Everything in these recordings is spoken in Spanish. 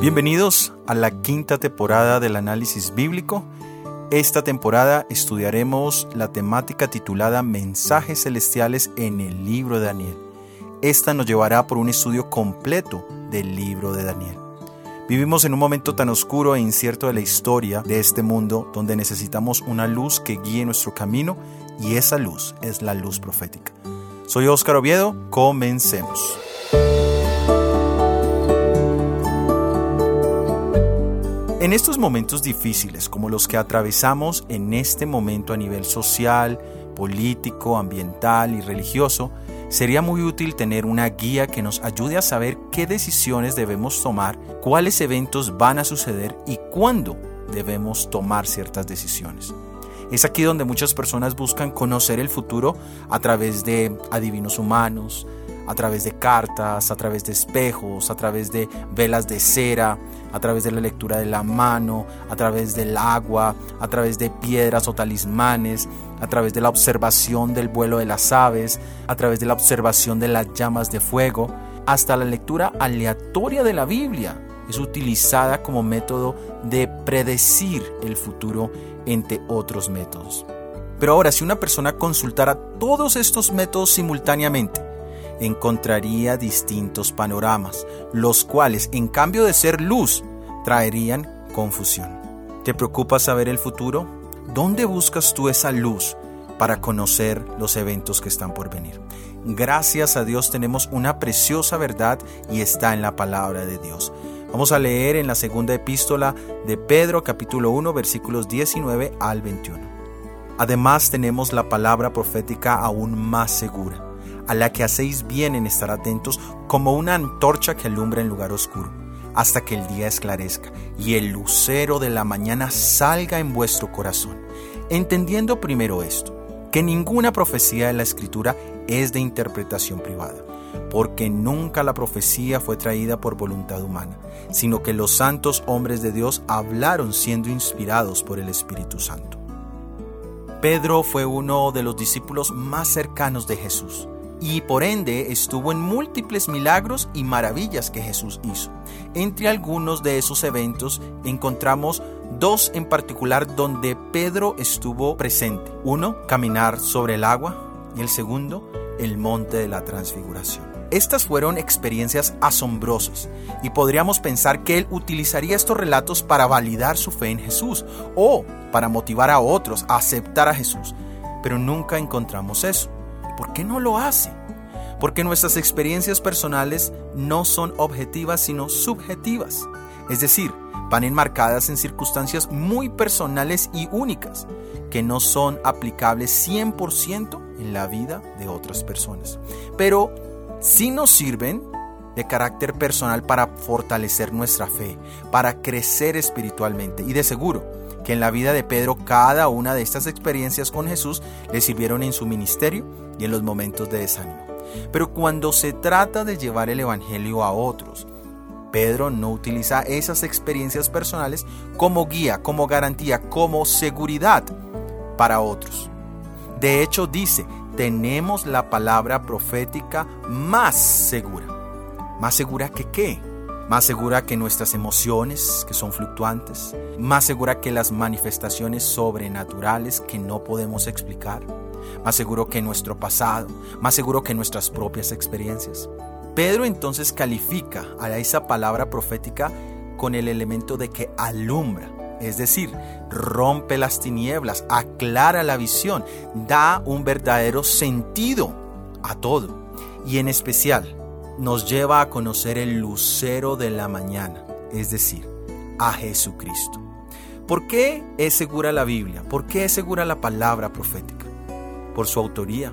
Bienvenidos a la quinta temporada del análisis bíblico. Esta temporada estudiaremos la temática titulada Mensajes Celestiales en el libro de Daniel. Esta nos llevará por un estudio completo del libro de Daniel. Vivimos en un momento tan oscuro e incierto de la historia de este mundo donde necesitamos una luz que guíe nuestro camino y esa luz es la luz profética. Soy Óscar Oviedo, comencemos. En estos momentos difíciles como los que atravesamos en este momento a nivel social, político, ambiental y religioso, sería muy útil tener una guía que nos ayude a saber qué decisiones debemos tomar, cuáles eventos van a suceder y cuándo debemos tomar ciertas decisiones. Es aquí donde muchas personas buscan conocer el futuro a través de adivinos humanos, a través de cartas, a través de espejos, a través de velas de cera, a través de la lectura de la mano, a través del agua, a través de piedras o talismanes, a través de la observación del vuelo de las aves, a través de la observación de las llamas de fuego, hasta la lectura aleatoria de la Biblia. Es utilizada como método de predecir el futuro entre otros métodos. Pero ahora, si una persona consultara todos estos métodos simultáneamente, encontraría distintos panoramas, los cuales, en cambio de ser luz, traerían confusión. ¿Te preocupa saber el futuro? ¿Dónde buscas tú esa luz para conocer los eventos que están por venir? Gracias a Dios tenemos una preciosa verdad y está en la palabra de Dios. Vamos a leer en la segunda epístola de Pedro capítulo 1 versículos 19 al 21. Además tenemos la palabra profética aún más segura a la que hacéis bien en estar atentos como una antorcha que alumbra en lugar oscuro, hasta que el día esclarezca y el lucero de la mañana salga en vuestro corazón, entendiendo primero esto, que ninguna profecía de la Escritura es de interpretación privada, porque nunca la profecía fue traída por voluntad humana, sino que los santos hombres de Dios hablaron siendo inspirados por el Espíritu Santo. Pedro fue uno de los discípulos más cercanos de Jesús y por ende estuvo en múltiples milagros y maravillas que Jesús hizo. Entre algunos de esos eventos encontramos dos en particular donde Pedro estuvo presente. Uno, caminar sobre el agua y el segundo, el monte de la transfiguración. Estas fueron experiencias asombrosas y podríamos pensar que él utilizaría estos relatos para validar su fe en Jesús o para motivar a otros a aceptar a Jesús, pero nunca encontramos eso. ¿Por qué no lo hace? Porque nuestras experiencias personales no son objetivas sino subjetivas. Es decir, van enmarcadas en circunstancias muy personales y únicas, que no son aplicables 100% en la vida de otras personas. Pero sí nos sirven de carácter personal para fortalecer nuestra fe, para crecer espiritualmente y de seguro que en la vida de Pedro cada una de estas experiencias con Jesús le sirvieron en su ministerio y en los momentos de desánimo. Pero cuando se trata de llevar el Evangelio a otros, Pedro no utiliza esas experiencias personales como guía, como garantía, como seguridad para otros. De hecho, dice, tenemos la palabra profética más segura. ¿Más segura que qué? Más segura que nuestras emociones, que son fluctuantes. Más segura que las manifestaciones sobrenaturales que no podemos explicar más seguro que nuestro pasado, más seguro que nuestras propias experiencias. Pedro entonces califica a esa palabra profética con el elemento de que alumbra, es decir, rompe las tinieblas, aclara la visión, da un verdadero sentido a todo y en especial nos lleva a conocer el lucero de la mañana, es decir, a Jesucristo. ¿Por qué es segura la Biblia? ¿Por qué es segura la palabra profética? por su autoría.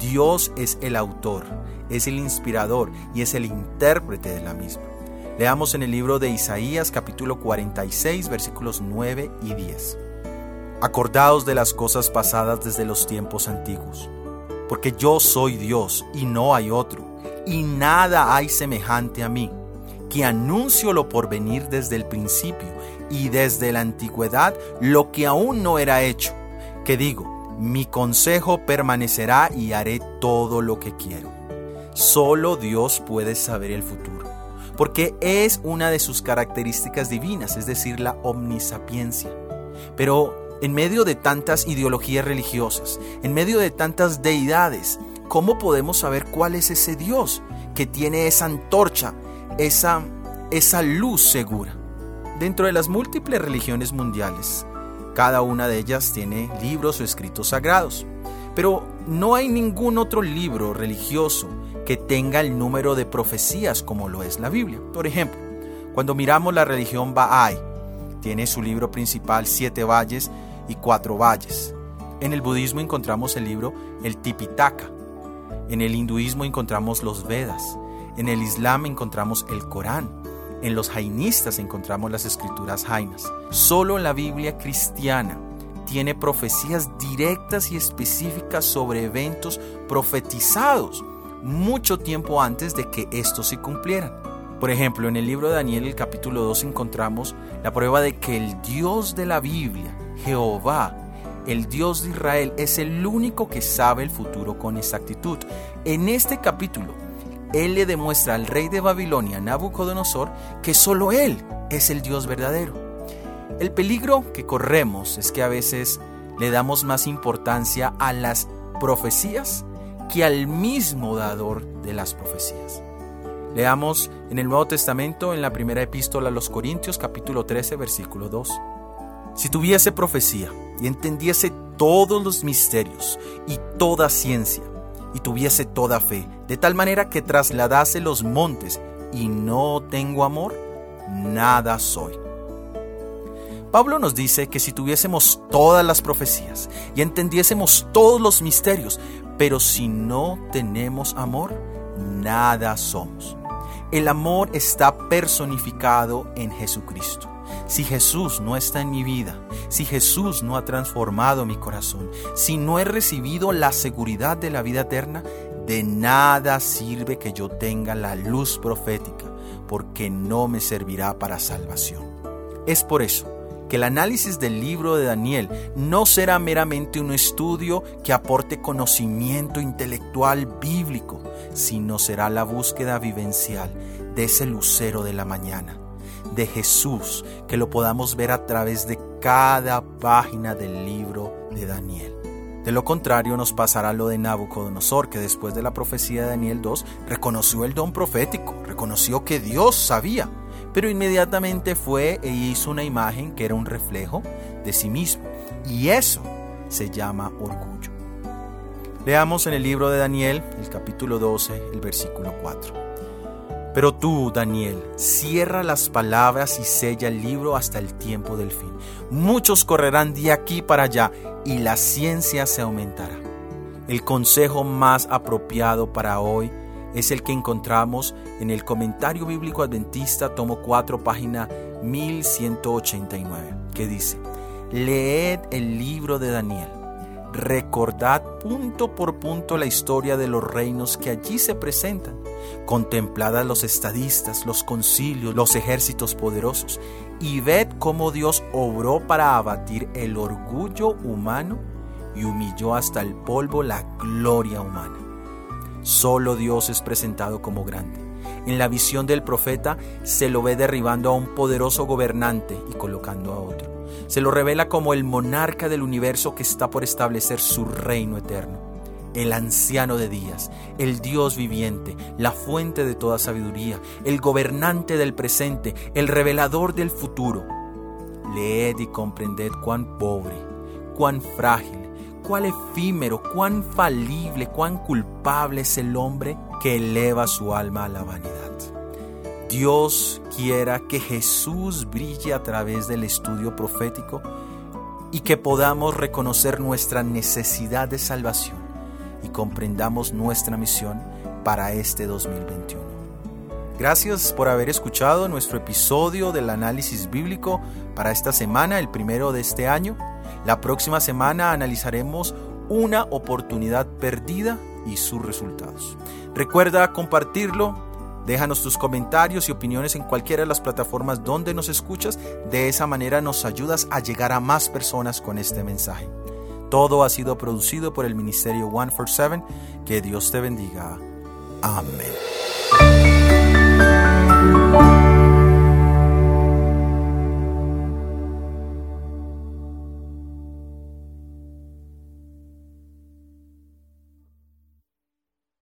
Dios es el autor, es el inspirador y es el intérprete de la misma. Leamos en el libro de Isaías capítulo 46 versículos 9 y 10. Acordaos de las cosas pasadas desde los tiempos antiguos, porque yo soy Dios y no hay otro, y nada hay semejante a mí, que anuncio lo por venir desde el principio y desde la antigüedad lo que aún no era hecho, que digo, mi consejo permanecerá y haré todo lo que quiero. Solo Dios puede saber el futuro, porque es una de sus características divinas, es decir, la omnisapiencia. Pero en medio de tantas ideologías religiosas, en medio de tantas deidades, ¿cómo podemos saber cuál es ese Dios que tiene esa antorcha, esa, esa luz segura? Dentro de las múltiples religiones mundiales, cada una de ellas tiene libros o escritos sagrados, pero no hay ningún otro libro religioso que tenga el número de profecías como lo es la Biblia. Por ejemplo, cuando miramos la religión Bahá'í, tiene su libro principal Siete Valles y Cuatro Valles. En el budismo encontramos el libro El Tipitaka. En el hinduismo encontramos los Vedas. En el Islam encontramos el Corán. En los jainistas encontramos las escrituras jainas. Solo la Biblia cristiana tiene profecías directas y específicas sobre eventos profetizados mucho tiempo antes de que estos se cumplieran. Por ejemplo, en el libro de Daniel, el capítulo 2, encontramos la prueba de que el Dios de la Biblia, Jehová, el Dios de Israel, es el único que sabe el futuro con exactitud. En este capítulo, Él le demuestra al rey de Babilonia, Nabucodonosor, que solo Él es el Dios verdadero. El peligro que corremos es que a veces le damos más importancia a las profecías que al mismo dador de las profecías. Leamos en el Nuevo Testamento, en la primera epístola a los Corintios, capítulo 13, versículo 2. Si tuviese profecía y entendiese todos los misterios y toda ciencia, y tuviese toda fe, de tal manera que trasladase los montes y no tengo amor, nada soy. Pablo nos dice que si tuviésemos todas las profecías y entendiésemos todos los misterios, pero si no tenemos amor, nada somos. El amor está personificado en Jesucristo. Si Jesús no está en mi vida, si Jesús no ha transformado mi corazón, si no he recibido la seguridad de la vida eterna, de nada sirve que yo tenga la luz profética, porque no me servirá para salvación. Es por eso que el análisis del libro de Daniel no será meramente un estudio que aporte conocimiento intelectual bíblico, sino será la búsqueda vivencial de ese lucero de la mañana, de Jesús, que lo podamos ver a través de cada página del libro de Daniel. De lo contrario nos pasará lo de Nabucodonosor, que después de la profecía de Daniel 2 reconoció el don profético, reconoció que Dios sabía pero inmediatamente fue e hizo una imagen que era un reflejo de sí mismo. Y eso se llama orgullo. Leamos en el libro de Daniel, el capítulo 12, el versículo 4. Pero tú, Daniel, cierra las palabras y sella el libro hasta el tiempo del fin. Muchos correrán de aquí para allá y la ciencia se aumentará. El consejo más apropiado para hoy es el que encontramos en el comentario bíblico adventista, tomo 4, página 1189, que dice, leed el libro de Daniel, recordad punto por punto la historia de los reinos que allí se presentan, contemplad a los estadistas, los concilios, los ejércitos poderosos, y ved cómo Dios obró para abatir el orgullo humano y humilló hasta el polvo la gloria humana. Solo Dios es presentado como grande. En la visión del profeta se lo ve derribando a un poderoso gobernante y colocando a otro. Se lo revela como el monarca del universo que está por establecer su reino eterno. El anciano de días, el Dios viviente, la fuente de toda sabiduría, el gobernante del presente, el revelador del futuro. Leed y comprended cuán pobre, cuán frágil, cuán efímero, cuán falible, cuán culpable es el hombre que eleva su alma a la vanidad. Dios quiera que Jesús brille a través del estudio profético y que podamos reconocer nuestra necesidad de salvación y comprendamos nuestra misión para este 2021. Gracias por haber escuchado nuestro episodio del análisis bíblico para esta semana, el primero de este año. La próxima semana analizaremos una oportunidad perdida y sus resultados. Recuerda compartirlo, déjanos tus comentarios y opiniones en cualquiera de las plataformas donde nos escuchas, de esa manera nos ayudas a llegar a más personas con este mensaje. Todo ha sido producido por el Ministerio 147, que Dios te bendiga. Amén.